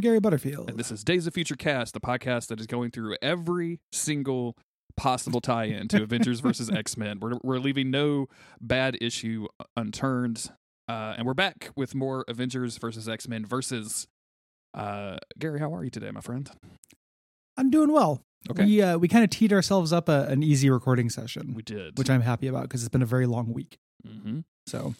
Jeremy Greer. And I'm Gary Butterfield. And this is Days of Future Cast, the podcast that is going through every single possible tie in to Avengers versus X Men. We're, we're leaving no bad issue unturned. Uh, and we're back with more Avengers versus X Men versus. Uh, Gary, how are you today, my friend? I'm doing well. Okay. We uh, we kind of teed ourselves up a, an easy recording session, We did. which I'm happy about because it's been a very long week. hmm So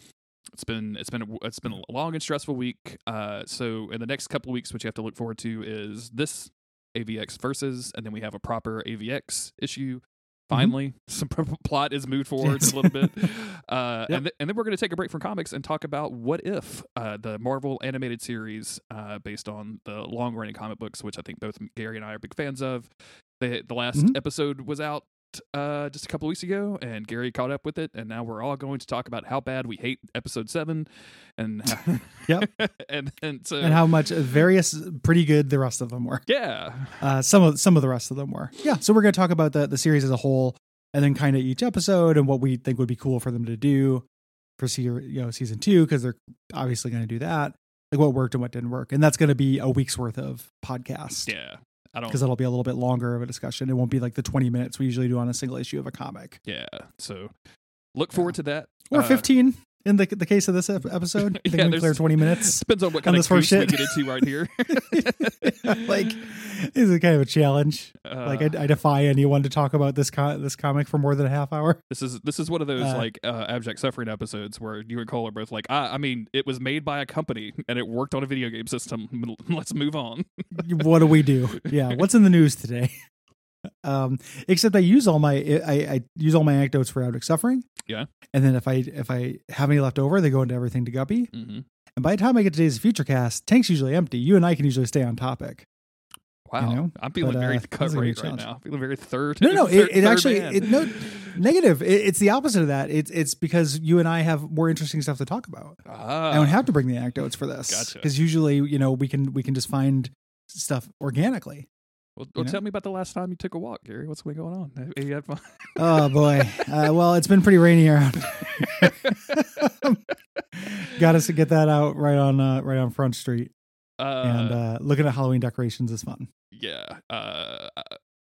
It's been it's been it's been a long and stressful week. Uh, so in the next couple of weeks, what you have to look forward to is this AVX versus, and then we have a proper AVX issue. Finally, some plot is moved forward Yes. a little bit, uh, Yep. and, th- and then we're going to take a break from comics and talk about what if uh, the Marvel animated series uh, based on the long running comic books, which I think both Gary and I are big fans of. The the last Mhm. episode was out uh, just a couple weeks ago, and Gary caught up with it, and now we're all going to talk about how bad we hate episode seven, and Yep. and and so and how much various pretty good the rest of them were. yeah, Uh, some of some of the rest of them were. Yeah. So we're gonna talk about the the series as a whole, and then kind of each episode and what we think would be cool for them to do for se- you know season two because they're obviously going to do that. Like what worked and what didn't work, and that's going to be a week's worth of podcast. yeah, I don't because it'll be a little bit longer of a discussion. It won't be like the 20 minutes we usually do on a single issue of a comic. yeah. So look forward to that. Or Uh, 15 in the the case of this episode. I think Yeah, we clear 20 minutes. Depends on what on kind of this first goose we shit. get into right here. like, this is kind of a challenge. Uh, like, I, I defy anyone to talk about this co- this comic for more than a half hour. This is this is one of those Uh, like uh, abject suffering episodes where you and Cole are both like, I, I mean, it was made by a company and it worked on a video game system. Let's move on. what do we do? Yeah, what's in the news today? Um, except I use all my I, I use all my anecdotes for abject suffering. Yeah. and then if I if I have any left over, they go into everything to Guppy. hmm And by the time I get to today's future cast, tank's usually empty. You and I can usually stay on topic. Wow, know? I'm feeling But, very uh, cut this is gonna rate right now. feeling very third. No, no, third- it, it third actually it, no negative. It, it's the opposite of that. It's it's because you and I have more interesting stuff to talk about. Ah, I don't have to bring the anecdotes for this Gotcha. because usually you know we can we can just find stuff organically. Well, well tell me about the last time you took a walk, Gary. What's been going on? Have You had fun? Oh boy. uh, well, it's been pretty rainy around. Got us to get that out right on uh, right on Front Street, Uh, and uh, looking at Halloween decorations is fun. yeah. Uh,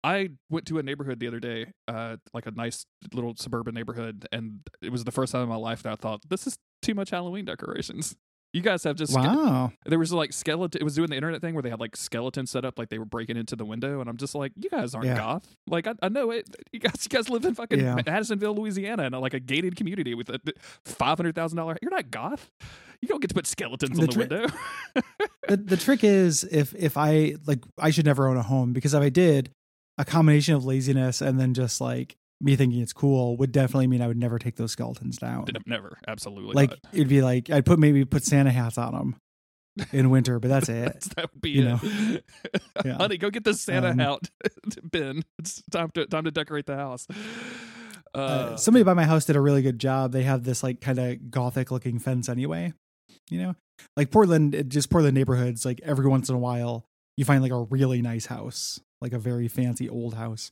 I went to a neighborhood the other day, uh, like a nice little suburban neighborhood, and it was the first time in my life that I thought this is too much Halloween decorations. You guys have just Wow. there was like skeleton. It was doing the internet thing where they had like skeletons set up, like they were breaking into the window, and I'm just like, you guys aren't Yeah. goth. Like I, I know it. You guys, you guys live in fucking Yeah. Madisonville, Louisiana, in a, like a gated community with a five hundred thousand dollar. You're not goth. You don't get to put skeletons The on the tri- window. the the trick is if if I like I should never own a home because if I did, a combination of laziness and then just like me thinking it's cool would definitely mean I would never take those skeletons down. Never, absolutely. Like not. it'd be like I'd put maybe put Santa hats on them in winter, but that's it. That's- that would be you it. Yeah. Honey, go get the Santa Um, out bin. It's time to time to decorate the house. Uh, Uh, somebody by my house did a really good job. They have this like kind of gothic looking fence anyway. You know, like Portland, just Portland neighborhoods. Like every once in a while, you find like a really nice house, like a very fancy old house.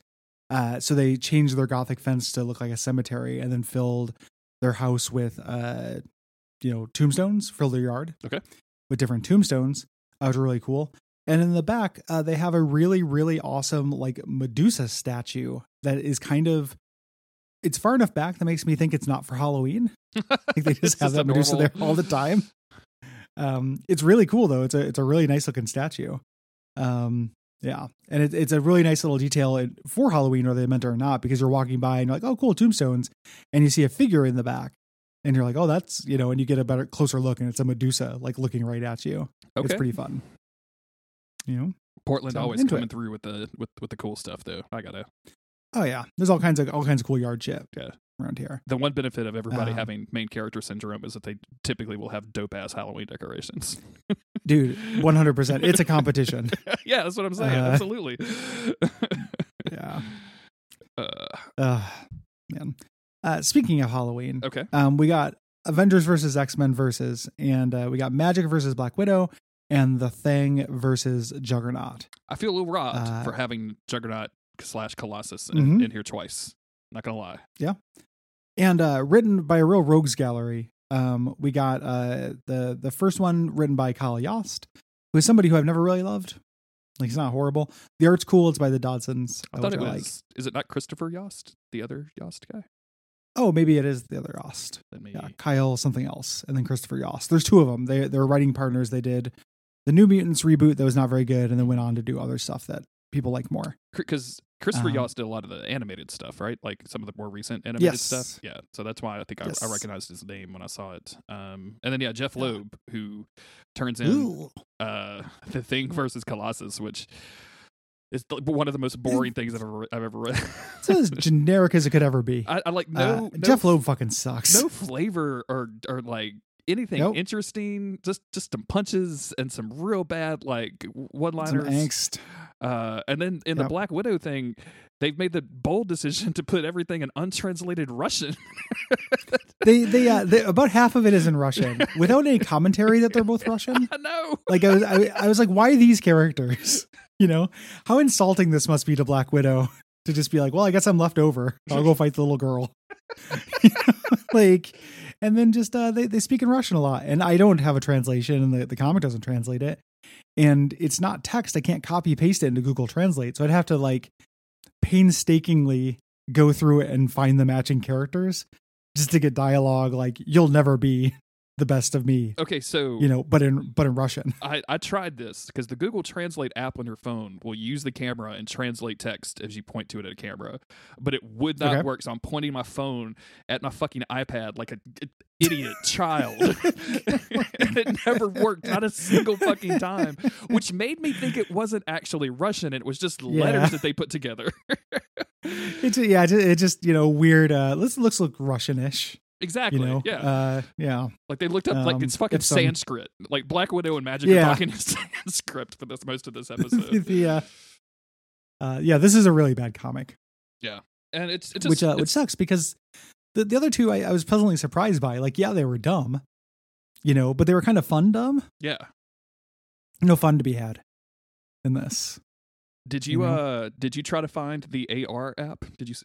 Uh, so they changed their gothic fence to look like a cemetery, and then filled their house with, uh, you know, tombstones. Filled their yard, Okay. with different tombstones. That was really cool. And in the back, uh, they have a really, really awesome like Medusa statue that is kind of. It's far enough back that makes me think it's not for Halloween. Like they just have that Medusa normal- there all the time. Um, it's really cool though. It's a it's a really nice looking statue. Um, yeah, and it, it's a really nice little detail for Halloween, whether they meant it or not, because you're walking by and you're like, oh, cool tombstones, and you see a figure in the back, and you're like, oh, that's you know, and you get a better closer look, and it's a Medusa like looking right at you. okay. It's pretty fun. You know? Portland so always coming it. through with the with with the cool stuff though. I gotta. Oh yeah, there's all kinds of all kinds of cool yard shit. Yeah. Around here. The one benefit of everybody Um, having main character syndrome is that they typically will have dope ass Halloween decorations. Dude, 100%. It's a competition. yeah, that's what I'm saying. Uh, Absolutely. Yeah. Uh, Uh, man. Uh, speaking of Halloween, okay. um, we got Avengers versus X Men versus, and uh, we got Magik versus Black Widow, and The Thing versus Juggernaut. I feel a little robbed Uh, for having Juggernaut slash Colossus in, Mhm. in here twice. Not gonna lie. Yeah, and uh, written by a real rogues gallery. Um, we got uh the the first one written by Kyle Yost, who is somebody who I've never really loved. Like he's not horrible. The art's cool. It's by the Dodsons. I thought it was. Like. Is it not Christopher Yost, the other Yost guy? Oh, maybe it is the other Yost. Then maybe. Yeah, Kyle something else, and then Christopher Yost. There's two of them. They they're writing partners. They did the New Mutants reboot that was not very good, and then went on to do other stuff that people like more. because Christopher Um, Yost did a lot of the animated stuff, right? Like some of the more recent animated Yes. stuff. Yeah, so that's why I think I, Yes. I recognized his name when I saw it. Um, and then yeah, Jeph. Loeb, who turns in uh, the Thing versus Colossus, which is one of the most boring things I've ever I've ever read. It's as generic as it could ever be. I, I like no, Uh, no Jeph Loeb fucking sucks. no flavor or or like anything Nope. interesting. Just just some punches and some real bad like one Some liners. angst. Uh, and then in the Black Widow thing, they've made the bold decision to put everything in untranslated Russian. They they, uh, they about half of it is in Russian without any commentary that they're both Russian. I know. Like I was I, I was like, why these characters? You know how insulting this must be to Black Widow to just be like, well, I guess I'm left over. I'll go fight the little girl. You know, like, and then just uh, they they speak in Russian a lot, and I don't have a translation, and the the comic doesn't translate it, and it's not text. I can't copy paste it into Google Translate, so I'd have to like painstakingly go through it and find the matching characters just to get dialogue like you'll never be the best of me Okay, so you know but in but in russian I, I tried this because the Google Translate app on your phone will use the camera and translate text as you point to it at a camera, but it would not Okay. work. So I'm pointing my phone at my fucking iPad like a a idiot child, and it never worked, not a single fucking time. Which made me think it wasn't actually Russian; it was just Yeah. letters that they put together. it's yeah it just, it just you know weird uh this looks look russianish exactly. you know yeah. uh yeah Like they looked up like Um, it's fucking some- Sanskrit. Like Black Widow and Magik Yeah. are talking Sanskrit for this most of this episode. the uh, uh yeah this is a really bad comic Yeah, And it's it's just which uh, which sucks because the, the other two I, I was pleasantly surprised by like yeah they were dumb you know but they were kind of fun dumb yeah. no fun to be had in this Did you you know? uh did you try to find the AR app? Did you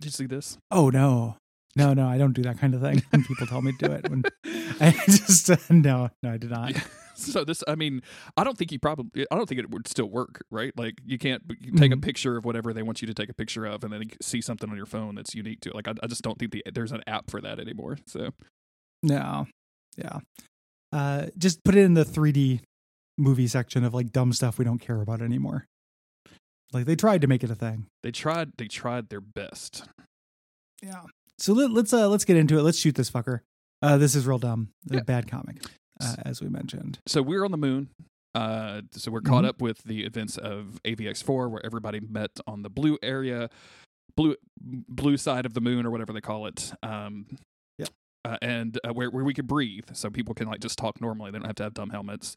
did you see this? oh no no no i don't do that kind of thing when people tell me to do it when i just uh, no no i did not Yeah. So this I mean, I don't think you probably I don't think it would still work, right? Like you can't you take a Mhm. picture of whatever they want you to take a picture of and then see something on your phone that's unique to it. Like I, I just don't think the, there's an app for that anymore. So No. Yeah. Uh just put it in the 3D movie section of like dumb stuff we don't care about anymore. Like they tried to make it a thing. they tried they tried their best. Yeah. So let, let's uh let's get into it. Let's shoot this fucker. Uh this is real dumb. A Yeah. bad comic. Uh, as we mentioned. so we're on the moon. Uh, so we're caught Mhm. up with the events of AVX4, where everybody met on the blue area, blue blue side of the moon, or whatever they call it. Um, Yep. Uh, and uh, where where we could breathe, so people can like just talk normally. They don't have to have dumb helmets.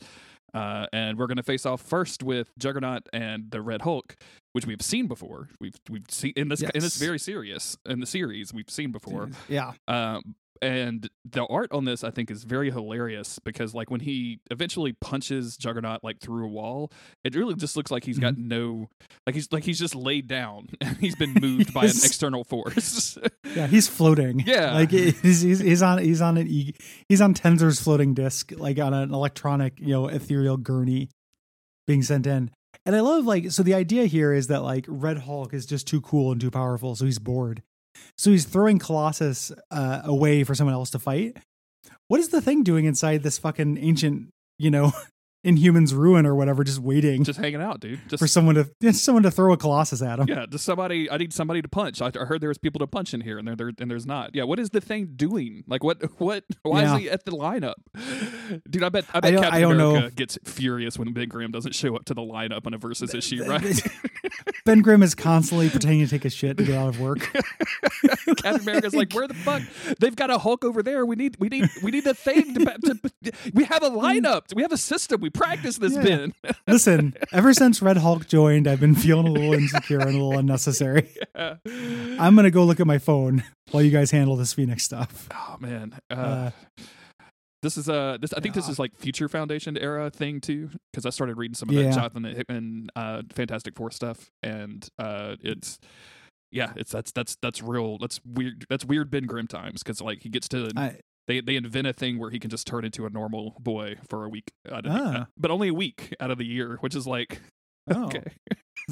Uh, and we're going to face off first with Juggernaut and the Red Hulk, which we've seen before. We've we've seen in this in this very serious in the series we've seen before. Yeah. Um, and the art on this, I think, is very hilarious because, like, when he eventually punches Juggernaut like through a wall, it really just looks like he's got mm-hmm. no, like he's like he's just laid down and he's been moved by an external force. Yeah, he's floating. Yeah. Like he's, he's he's on he's on an e, he's on Tensor's floating disc like on an electronic, you know, ethereal gurney being sent in. And I love like so the idea here is that like Red Hulk is just too cool and too powerful, so he's bored. So he's throwing Colossus uh, away for someone else to fight. What is the thing doing inside this fucking ancient, you know, Inhumans ruin or whatever, just waiting just hanging out, dude. Just for someone to someone to throw a Colossus at him? yeah, just somebody. I need somebody to punch. I, I heard there was people to punch in here, and there, there and there's not. Yeah, what is the thing doing? Like, what, what? Why Yeah. is he at the lineup, dude? I bet, I bet don't- Captain I don't know. America gets furious when Ben Grimm doesn't show up to the lineup on a versus issue, right? Ben Grimm is constantly pretending to take a shit to get out of work. Captain America's like, where the fuck? They've got a Hulk over there. We need, we need, we need the thing to, to. We have a lineup. We have a system. We practice this, Yeah. Ben. Listen, ever since Red Hulk joined, I've been feeling a little insecure and a little unnecessary. I'm gonna go look at my phone while you guys handle this Phoenix stuff. oh man. Uh, Uh, this is uh this I think this is like future foundation era thing too because I started reading some of Yeah. that Jonathan Hickman uh Fantastic Four stuff and uh it's yeah it's that's that's that's real that's weird that's weird Ben Grimm times because like he gets to I they they invent a thing where he can just turn into a normal boy for a week, out of the- Ah. but only a week out of the year, which is like Oh, okay,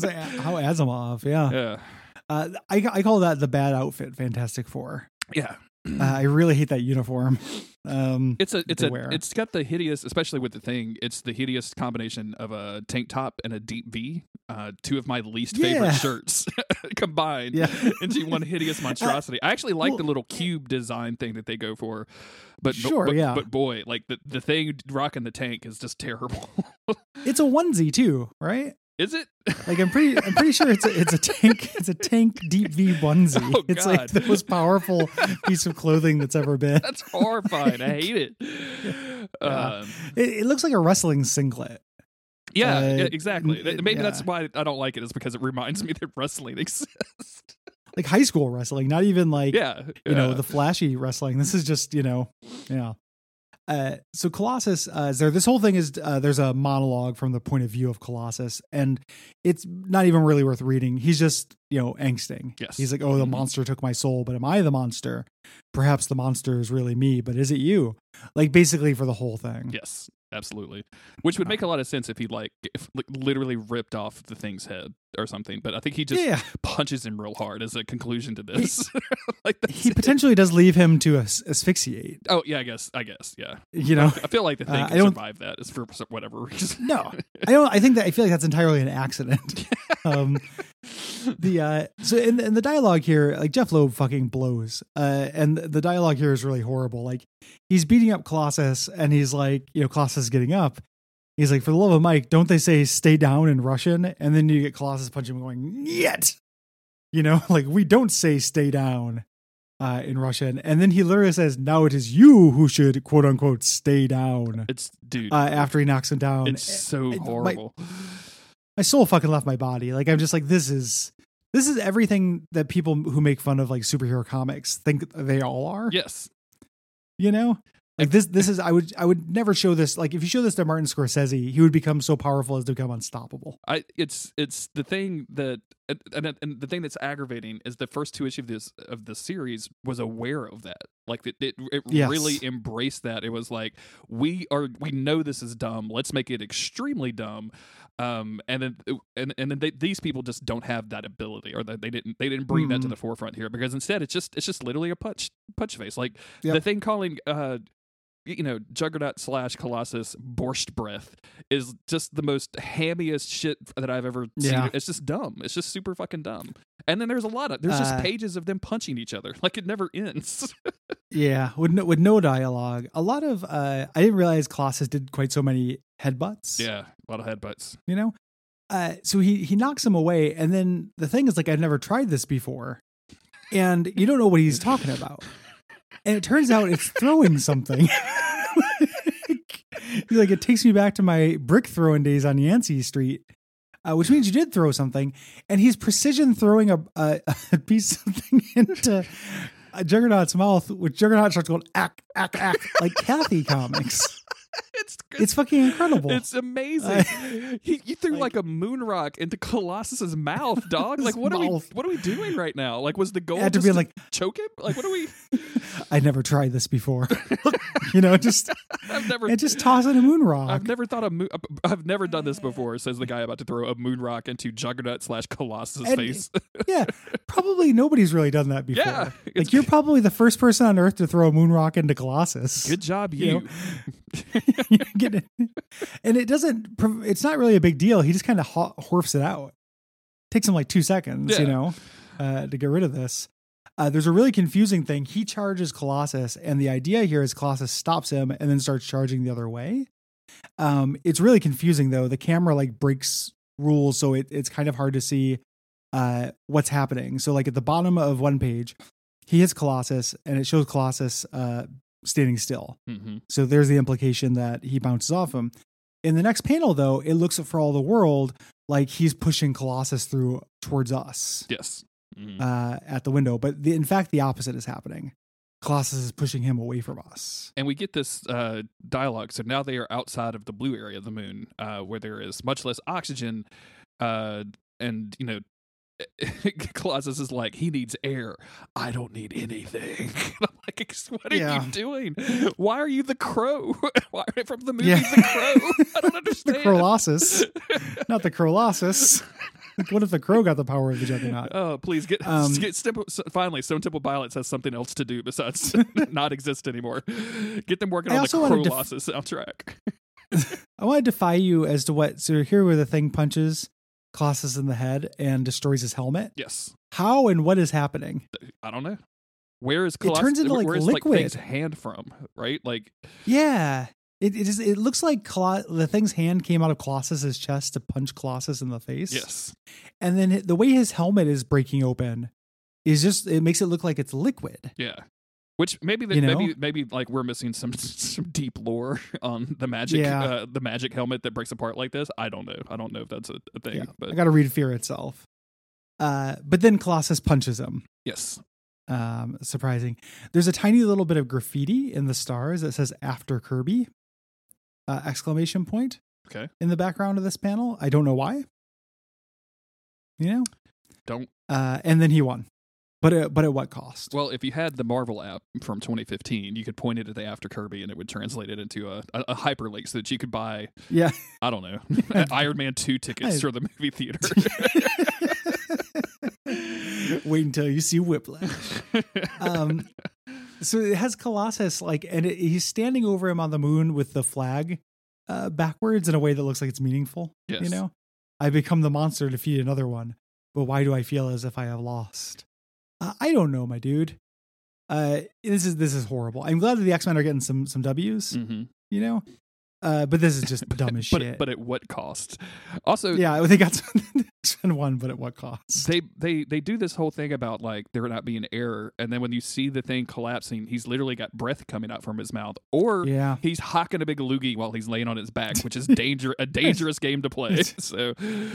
like how Asimov, yeah. yeah, Uh, I I call that the bad outfit, Fantastic Four. yeah. Uh, I really hate that uniform. Um, It's a it's a wear. it's got the hideous, especially with the thing. It's the hideous combination of a tank top and a deep V. Uh, two of my least favorite shirts combined yeah, into one hideous monstrosity. I actually like well- the little cube design thing that they go for, but Sure, but, yeah. But boy, like the the thing rocking the tank is just terrible. it's a onesie too, right? Is it? Like I'm pretty, I'm pretty sure it's a, it's a tank, it's a tank deep V onesie. Oh, it's like the most powerful piece of clothing that's ever been. That's horrifying. I hate it. Yeah. Um, It, it looks like a wrestling singlet. yeah, Uh, exactly. n- Maybe that's why I don't like it. Is because it reminds me that wrestling exists. like high school wrestling, not even like yeah, you know the flashy wrestling. This is just you know, yeah. Uh, so Colossus, uh, is there this whole thing is uh, there's a monologue from the point of view of Colossus, and it's not even really worth reading. He's just you know angsting. Yes. he's like, oh, the Mhm. monster took my soul, but am I the monster? Perhaps the monster is really me, but is it you? Like basically for the whole thing. Yes, absolutely. Which would make a lot of sense if he like, if, like literally ripped off the thing's head or something. But I think he just yeah. punches him real hard as a conclusion to this. like He it. potentially does leave him to as- asphyxiate. Oh yeah, I guess. I guess. Yeah. You know, I feel like the thing Uh, I don't- survive that is for whatever reason. No, I don't. I think that I feel like that's entirely an accident. um, the uh, so in, in the dialogue here, like Jeph Loeb fucking blows, uh, and the dialogue here is really horrible. Like he's beating up Colossus, and he's like, you know, Colossus is getting up. He's like, for the love of Mike, don't they say stay down in Russian? And then you get Colossus punching him, going, yet, you know, like we don't say stay down uh, in Russian. And then he literally says, now it is you who should quote unquote stay down. It's dude. Uh, after he knocks him down, it's so it- my- horrible. my soul fucking left my body. Like I'm just like this is this is everything that people who make fun of like superhero comics think they all are. yes. You know? Like this this is I would I would never show this like if you show this to Martin Scorsese, he would become so powerful as to become unstoppable. I it's it's the thing that and, and, and the thing that's aggravating is the first two issues of this of the series was aware of that. Like it it, it Yes. really embraced that. It was like we are we know this is dumb. Let's make it extremely dumb. Um and then and and then they, these people just don't have that ability or that they didn't they didn't bring that to Mhm. the forefront here because instead it's just it's just literally a punch punch face. Like Yep. the thing calling uh you know, Juggernaut slash Colossus borscht breath is just the most hammiest shit that I've ever Yeah. seen. It's just dumb. It's just super fucking dumb. And then there's a lot of there's just Uh, pages of them punching each other. Like it never ends. Yeah, with no, with no dialogue. A lot of uh I didn't realize Colossus did quite so many headbutts. yeah, a lot of headbutts. You know? Uh so he he knocks him away and then the thing is like I've never tried this before. And you don't know what he's talking about. And it turns out it's throwing something. He's like, it takes me back to my brick throwing days on Yancey Street, uh, which means you did throw something. And he's precision throwing a, a, a piece of something into a Juggernaut's mouth, which Juggernaut starts going, ack, ack, ack, like Cathy comics. It's It's fucking incredible. It's amazing. Uh, he, you threw like- like, a moon rock into Colossus's mouth, dog. Like what are we what are we doing right now? Like was the goal had to just be to like, choke him? Like what are we I never tried this before. you know, just I've never and just tossing a moon rock. I've never thought of moon. I've never done this before. Says the guy about to throw a moon rock into Juggernaut slash Colossus' And- face. yeah, probably nobody's really done that before. yeah, Like you're probably the first person on earth to throw a moon rock into Colossus. good job, you you. know. And it doesn't. It's not really a big deal. He just kind of ho- horfs it out. Takes him like two seconds, you know, uh, to get rid of this. Uh, there's a really confusing thing. He charges Colossus, and the idea here is Colossus stops him and then starts charging the other way. Um, it's really confusing though. The camera like breaks rules, so it, it's kind of hard to see uh, what's happening. So like at the bottom of one page, he hits Colossus, and it shows Colossus uh, standing still. hmm So there's the implication that he bounces off him. In the next panel, though, it looks for all the world like he's pushing Colossus through towards us Yes. Mhm. uh, at the window. But the, in fact, the opposite is happening. Colossus is pushing him away from us. and we get this uh, dialogue. So now they are outside of the blue area of the moon, uh, where there is much less oxygen, uh, and you know, Colossus is like, he needs air. I don't need anything. Like, what are Yeah. you doing? Why are you the crow? Why are you from the movie Yeah. The Crow? I don't understand. the. Colossus, not the Colossus. Like, what if the crow got the power of the juggernaut? Oh, please get, Um, get finally. Stone Temple Pilots has something else to do besides not exist anymore. Get them working I on the also wanted to f- Colossus soundtrack. I want to defy you as to what. So here, where the thing punches Colossus in the head and destroys his helmet. Yes, How and what is happening? I don't know. Where is Colossus? turns into, like, where is liquid. like thing's hand from? Right, like Yeah, it it, is, it looks like Colo- the thing's hand came out of Colossus's chest to punch Colossus in the face. yes, and then the way his helmet is breaking open is just it makes it look like it's liquid. yeah. Which maybe that You know? maybe maybe like we're missing some some deep lore on the magic Yeah. uh, the magic helmet that breaks apart like this. I don't know. I don't know if that's a, a thing. Yeah, but I got to read Fear itself. Uh, but then Colossus punches him. yes, Um, surprising. There's a tiny little bit of graffiti in the stars that says "After Kirby!" Uh, exclamation point. Okay. In the background of this panel, I don't know why. You know. Don't. Uh, and then he won, but at, but at what cost? Well, if you had the Marvel app from 2015, you could point it at the After Kirby, and it would translate it into a, a, a hyperlink so that you could buy yeah. I don't know Iron Man two tickets I- for the movie theater. Wait until you see Whiplash. Um, so it has Colossus like, and it, he's standing over him on the moon with the flag uh, backwards in a way that looks like it's meaningful. Yes. You know, I become the monster to defeat another one, but why do I feel as if I have lost? Uh, I don't know, my dude. Uh, this is this is horrible. I'm glad that the X Men are getting some some W's. hmm You know, uh, but this is just dumb as but shit. but at what cost? Also, yeah, they got some one, but at what cost? they they they do this whole thing about like there not being air, and then when you see the thing collapsing, he's literally got breath coming out from his mouth, or yeah, he's hocking a big loogie while he's laying on his back, which is danger a dangerous game to play. So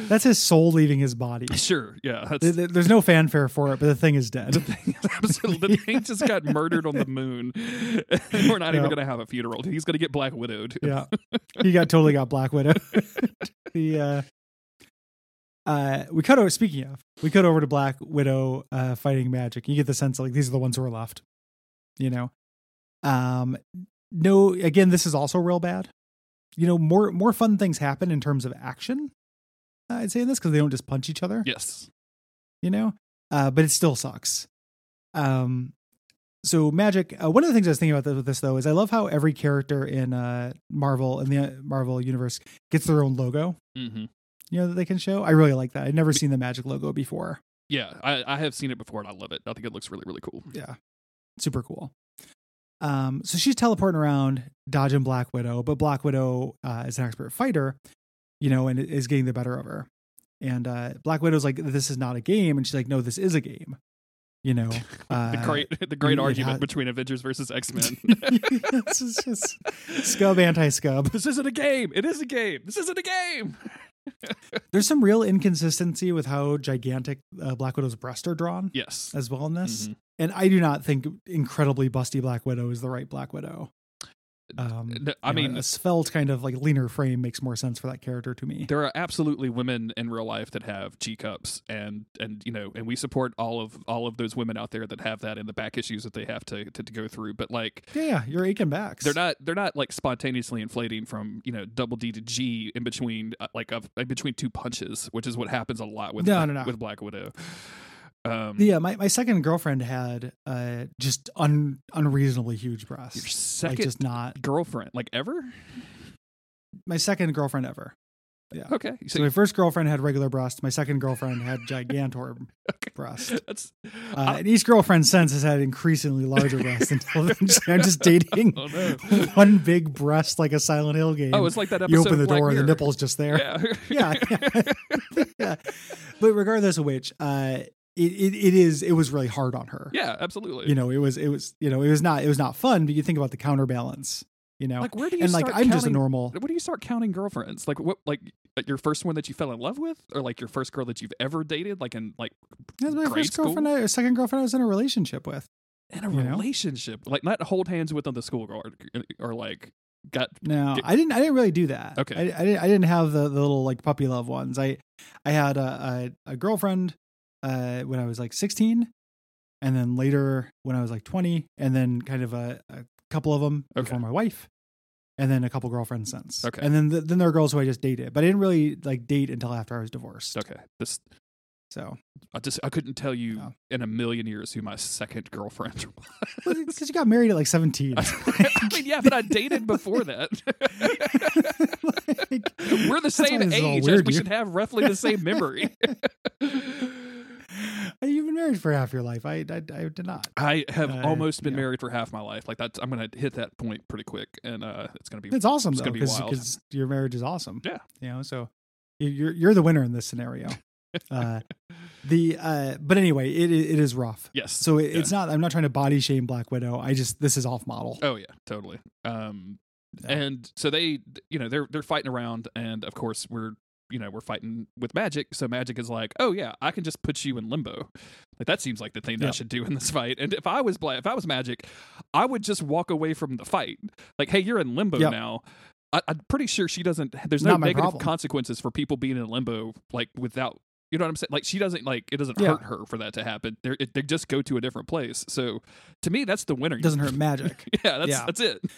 that's his soul leaving his body. sure, yeah, that's Th- th- There's no fanfare for it, but the thing is dead. the thing. Absolutely, the thing just got murdered on the moon. We're not even going to have a funeral. He's going to get black widowed. yeah, he got totally got Black Widow. the uh, uh, we cut over. Speaking of, we cut over to Black Widow uh, fighting Magik. You get the sense like these are the ones who are left. You know, um, no. Again, this is also real bad. You know, more more fun things happen in terms of action. uh, I'd say in this because they don't just punch each other. Yes. you know uh, but it still sucks um so Magik uh, one of the things i was thinking about this, with this though is i love how every character in uh marvel in the uh, marvel universe gets their own logo hmm you know that they can show. I really like that. I'd never seen the Magik logo before. Yeah, I, I have seen it before and I love it. I think it looks really, really cool. yeah super cool. Um so she's teleporting around dodging black widow but black widow uh, is an expert fighter you know and is getting the better of her. And uh black widow's like this is not a game and she's like no this is a game you know uh, the great, the great argument had- between Avengers versus X Men. this is just skub anti skub. this isn't a game. It is a game. This isn't a game. There's some real inconsistency with how gigantic uh, Black Widow's breasts are drawn Yes. as well in this, Mhm. and I do not think incredibly busty Black Widow is the right Black Widow. Um, I you know, mean, a svelte kind of like leaner frame makes more sense for that character to me. there are absolutely women in real life that have G cups, and and you know, and we support all of all of those women out there that have that and the back issues that they have to to, to go through. But like, Yeah, yeah, you're aching backs. they're not they're not like spontaneously inflating from you know double D to G in between uh, like of in between two punches, which is what happens a lot with No, no, no. with Black Widow. Um, Yeah, my, my second girlfriend had uh, just un, unreasonably huge breasts. your second Like just not girlfriend, like ever? my second girlfriend ever. Yeah. Okay, So so my first girlfriend had regular breasts. My second girlfriend had gigantor Okay. breasts. that's Uh, and each girlfriend since has had increasingly larger breasts until I'm just dating oh no. one big breast like a Silent Hill game. Oh, it's like that episode. you open the door and the nipple's just there. Yeah. Yeah, yeah. yeah. But regardless of which, uh, it, it it is it was really hard on her. yeah, absolutely. You know, it was it was you know it was not it was not fun. But you think about the counterbalance. You know, like where do you and like I'm just a counting- normal. When do you start counting girlfriends? Like what? Like uh, your first one that you fell in love with, or like your first girl that you've ever dated? Like in like That's my first school? girlfriend, I, or second girlfriend I was in a relationship with. in a you know? relationship, like not hold hands with on the school or, or like got No, Get- I didn't. I didn't really do that. Okay. I, I didn't. I didn't have the, the little like puppy love ones. I I had a a, a girlfriend uh, when I was like 16, and then later when I was like 20, and then kind of a, a couple of them Okay. before my wife, and then a couple girlfriends since. Okay. and then th- then there are girls who I just dated, but I didn't really like date until after I was divorced. Okay. This So I just I couldn't tell you No. in a million years who my second girlfriend was. because you got married at like 17. I mean, yeah, but I dated before that. Like, We're the same this is all age. weird, we dude. should have roughly the same memory. You've been married for half your life. I I, I did not. I have Uh, almost been yeah. married for half my life. Like that's I'm gonna hit that point pretty quick, and uh, it's gonna be It's awesome It's though gonna be because wild. your marriage is awesome. Yeah. you know. So you- you're you're the winner in this scenario. uh, the uh, but anyway, it it is rough. yes. So it, it's not. I'm not trying to body shame Black Widow. I just this is off model. Oh yeah, totally. Um, Yeah. and so they, you know, they're they're fighting around, and of course we're, you know, we're fighting with Magik. So Magik is like, oh yeah, I can just put you in limbo. Like that seems like the thing that I should do in this fight. And if I was black, if I was Magik, I would just walk away from the fight. Like, hey, you're in limbo Yep. now. I, I'm pretty sure she doesn't. There's no negative problem. consequences for people being in limbo, like without. You know what I'm saying? Like she doesn't like it doesn't Yeah. hurt her for that to happen. They they just go to a different place. So to me, that's the winner. It doesn't hurt Magik. yeah, that's Yeah. that's it.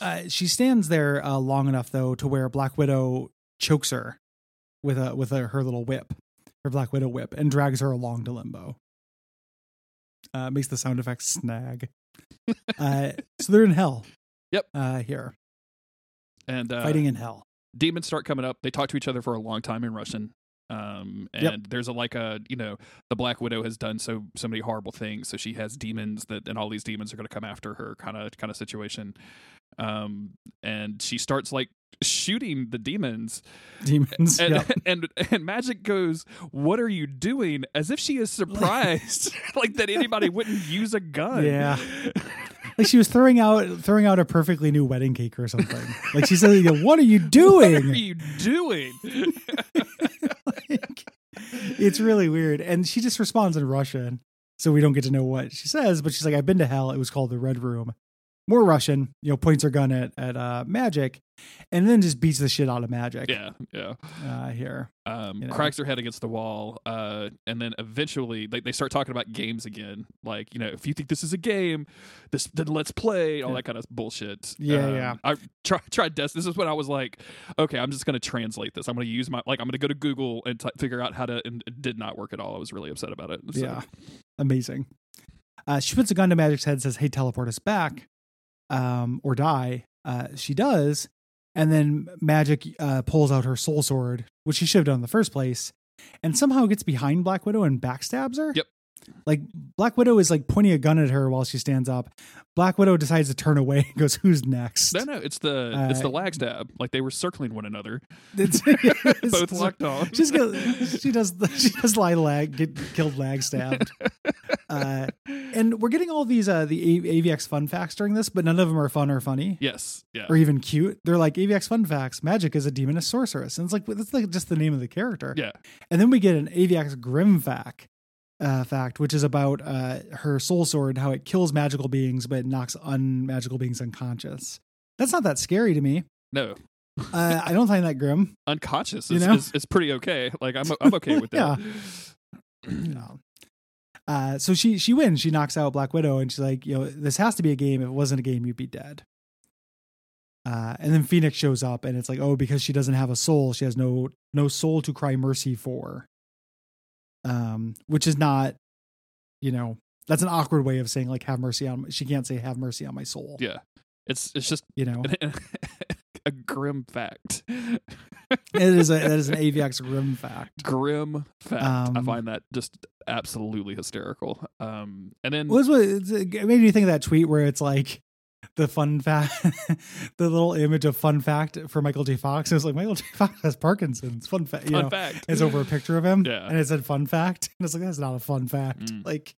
Uh, she stands there uh, long enough though to where Black Widow chokes her with a with a, her little whip, her Black Widow whip, and drags her along to limbo. Uh, makes the sound effect snag. uh, so they're in hell. Yep. Uh, here, and uh, fighting in hell. demons start coming up. They talk to each other for a long time in Russian. Um, and Yep. there's a like a you know the Black Widow has done so so many horrible things, so she has demons that and all these demons are going to come after her kind of kind of situation. Um, and she starts like shooting the demons, Demons. and Yep. and and Magik goes, "What are you doing?" As if she is surprised, like that anybody wouldn't use a gun. Yeah. Like she was throwing out throwing out a perfectly new wedding cake or something. Like she said, "What are you doing? What are you doing? like, it's really weird. And she just responds in Russian, so we don't get to know what she says. But she's like, "I've been to hell. It was called the Red Room." More Russian, you know, points her gun at at uh, Magik, and then just beats the shit out of Magik. yeah, yeah. Uh, here, um, You know? cracks her head against the wall, uh, and then eventually, like they start talking about games again. Like, you know, if you think this is a game, this then let's play. All Yeah. that kind of bullshit. Yeah, Um, yeah. I try, tried this. This is when I was like, okay, I'm just gonna translate this. I'm gonna use my like I'm gonna go to Google and t- figure out how to. And it did not work at all. I was really upset about it. So, yeah, amazing. Uh, she puts a gun to Magik's head, and says, "Hey, teleport us back, um, or die." Uh, she does, and then Magik uh, pulls out her soul sword, which she should have done in the first place, and somehow gets behind Black Widow and backstabs her. Yep. Like Black Widow is like pointing a gun at her while she stands up. Black Widow decides to turn away and goes, "Who's next?" No, no, it's the it's the Uh, lag stab. Like they were circling one another, It's, both locked on. She's got, she does she does lie lag get killed lag stabbed. Uh, and we're getting all these uh the A- AVX fun facts during this, but none of them are fun or funny yes, yeah, or even cute. They're like AVX fun facts. Magik is a demoness sorceress, and it's like that's like just the name of the character. yeah. And then we get an AVX grim fact. Uh, fact, which is about uh, her soul sword, how it kills magical beings, but knocks unmagical beings unconscious. That's not that scary to me. No, Uh, I don't find that grim. unconscious You know? is, is pretty okay. Like I'm I'm okay with that. No. Uh, so she she wins. She knocks out Black Widow, and she's like, you know, this has to be a game. If it wasn't a game, you'd be dead. Uh, and then Phoenix shows up, and it's like, oh, because she doesn't have a soul, she has no no soul to cry mercy for. Um, which is not, you know, that's an awkward way of saying like have mercy on. She can't say have mercy on my soul. Yeah. It's it's just You know, a grim fact. it is a that is an AVX grim fact. grim fact. I Um, find that just absolutely hysterical. Um, and then Well, what it made me think of that tweet where it's like the fun fact, the little image of fun fact for Michael J. Fox. It was like Michael J. Fox has Parkinson's. Fun fact, you fun know, fact. it's over a picture of him, Yeah. and it said fun fact, and it's like that's not a fun fact. Mm. Like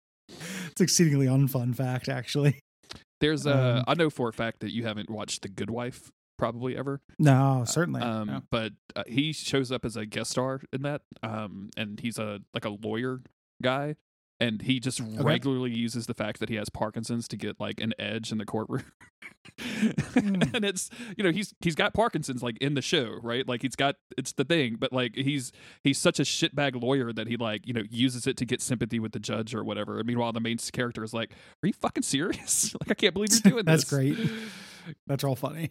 it's exceedingly unfun fact, actually. There's a um, I know for a fact that you haven't watched The Good Wife probably ever. No, certainly. Um, no. but uh, he shows up as a guest star in that. Um, and he's a like a lawyer guy. And he just regularly uses the fact that he has Parkinson's to get like an edge in the courtroom. Mm. and it's you know he's he's got Parkinson's like in the show, right? Like he's got it's the thing, but like he's he's such a shitbag lawyer that he like you know uses it to get sympathy with the judge or whatever. And meanwhile, the main character is like, "Are you fucking serious? like I can't believe you're doing That's this." That's great. That's all funny.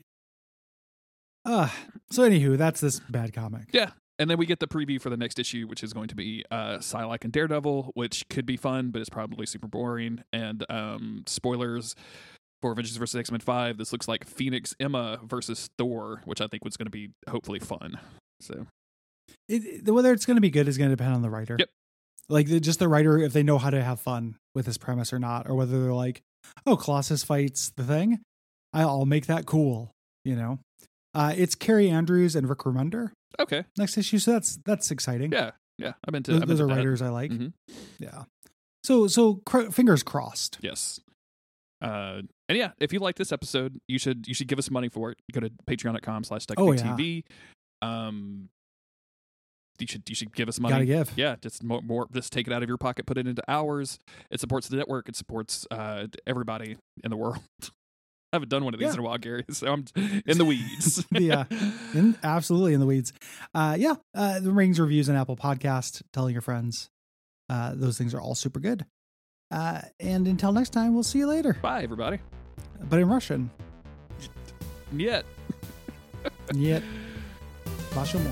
Uh, so anywho, that's this bad comic. Yeah. And then we get the preview for the next issue, which is going to be uh Psylocke and Daredevil, which could be fun, but it's probably super boring. And um spoilers for Avengers vs. X Men Five. This looks like Phoenix Emma versus Thor, which I think was going to be hopefully fun. So It, it- whether it's going to be good is going to depend on the writer. Yep. Like the- just the writer, if they know how to have fun with this premise or not, or whether they're like, "Oh, Colossus fights the thing, I'll make that cool." You know, uh, it's Kaare Andrews and Rick Remender okay, next issue, so that's that's exciting. yeah, yeah, I'm into. those, I'm those are that. writers I like. Mhm. Yeah. So so cr- fingers crossed. Yes. Uh, and yeah, if you like this episode, you should you should give us money for it. Go to patreon.com slash Oh, yeah. Um you should you should give us money. Gotta give. Yeah, just more, more just take it out of your pocket, put it into ours. It supports the network, it supports uh everybody in the world. I haven't done one of these Yeah. in a while, Gary. So I'm in the weeds. Yeah. In, absolutely in the weeds. Uh, yeah. Uh, the rings reviews and Apple Podcast, telling your friends. Uh, those things are all super good. Uh, and until next time, we'll see you later. Bye, everybody. But in Russian. Yet. Yet. Vasha moi.